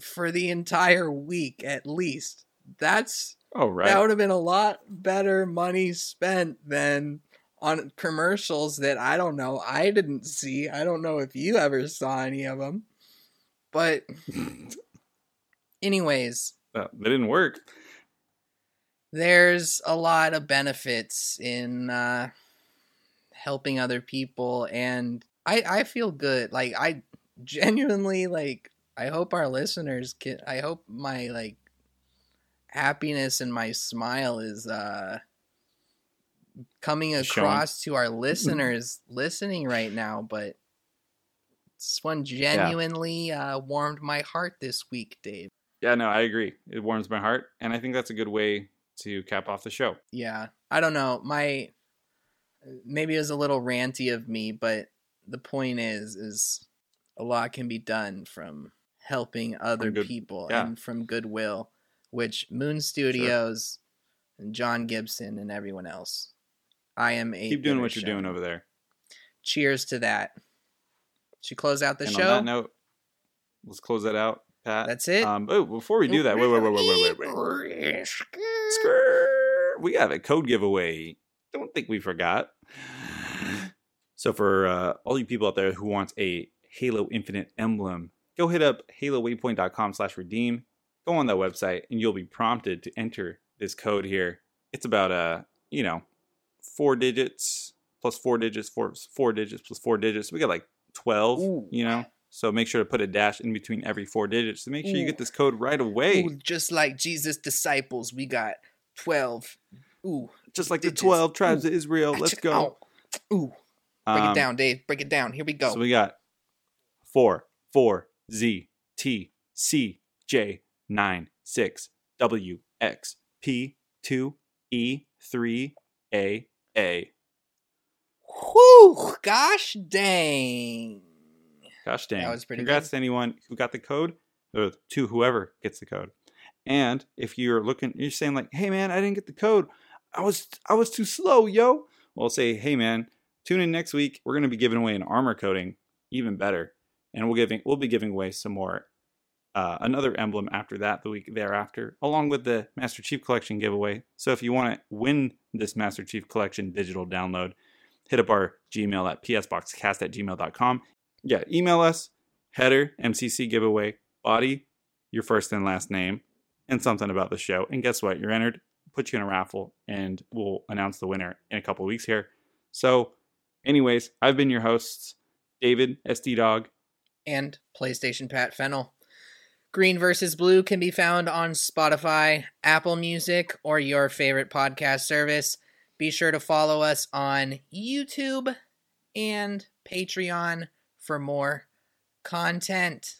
for the entire week at least. That's Oh right. that would have been a lot better money spent than on commercials that I don't know. I didn't see. I don't know if you ever saw any of them. But anyways, Uh, they didn't work. there's a lot of benefits in uh, helping other people and I, I feel good like i genuinely like i hope our listeners can i hope my like happiness and my smile is uh coming across to our listeners listening right now but this one genuinely uh, warmed my heart this week dave. Yeah, no, I agree. It warms my heart, and I think that's a good way to cap off the show. yeah. I don't know. My maybe it was a little ranty of me, but the point is, is a lot can be done from helping other good- people yeah. and from goodwill, which Moon Studios and John Gibson and everyone else. I am a Keep doing what you're doing over there. Cheers to that. Should close out the and show. on that note, let's close that out, Pat. That's it. Um, oh, before we do that, wait, wait, wait, wait, wait, wait, wait. We have a code giveaway. Don't think we forgot. So for uh, all you people out there who want a Halo Infinite emblem, go hit up halowaypoint.com slash redeem. Go on that website and you'll be prompted to enter this code here. It's about uh, you know, four digits plus four digits, four four digits plus four digits. We got like twelve, Ooh. you know. So make sure to put a dash in between every four digits to make sure you get this code right away. Ooh, just like Jesus' disciples, we got 12. Ooh. just like the 12 tribes Ooh. of Israel. Let's go. Ooh. Break Um, it down, Dave. Break it down. Here we go. So we got 4, 4, Z, T, C, J, 9, 6, W, X, P, 2, E, 3, A, A. Whew. Gosh dang. Gosh dang. That was pretty Congrats good. to anyone who got the code, or to whoever gets the code. And if you're looking, you're saying like, "Hey man, I didn't get the code. I was I was too slow, yo." Well, say, "Hey man, tune in next week. We're gonna be giving away an armor coating, even better, and we'll giving we'll be giving away some more, uh, another emblem after that the week thereafter, along with the Master Chief Collection giveaway. So if you want to win this Master Chief Collection digital download, hit up our Gmail at psboxcast at gmail.com. Yeah, email us, header, MCC giveaway, body, your first and last name, and something about the show. And guess what? You're entered, put you in a raffle, and we'll announce the winner in a couple weeks here. So, anyways, I've been your hosts, David, SD Dawg. And PlayStation Pat Fennel. Green versus Blue can be found on Spotify, Apple Music, or your favorite podcast service. Be sure to follow us on YouTube and Patreon for more content.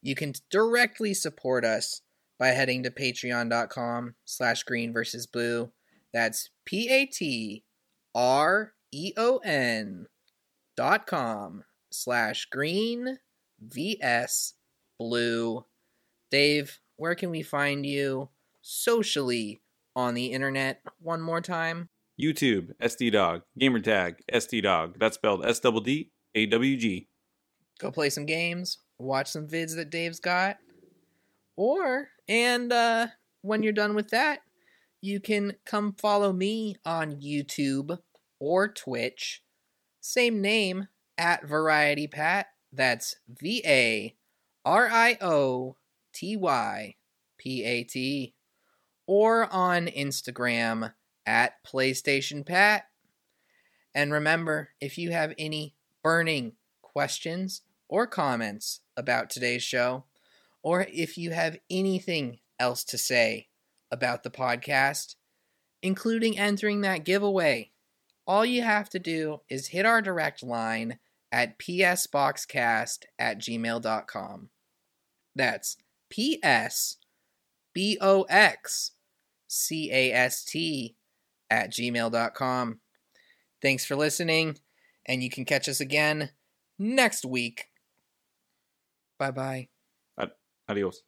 You can directly support us by heading to patreon.com slash green versus blue. That's P-A-T-R-E-O-N dot com slash green vs blue. Dave, where can we find you socially on the internet one more time? YouTube, SD Dawg, Gamertag, SD Dawg. That's spelled S double D A W G. go play some games, watch some vids that Dave's got. Or, and uh, when you're done with that, you can come follow me on YouTube or Twitch. Same name, at Variety Pat. That's V A R I O T Y P A T. Or on Instagram at PlayStation Pat. And remember, if you have any burning questions or comments about today's show, or if you have anything else to say about the podcast, including entering that giveaway, all you have to do is hit our direct line at psboxcast at gmail.com. That's P S B O X C A S T at gmail.com. Thanks for listening, and you can catch us again next week. Bye bye. Adios.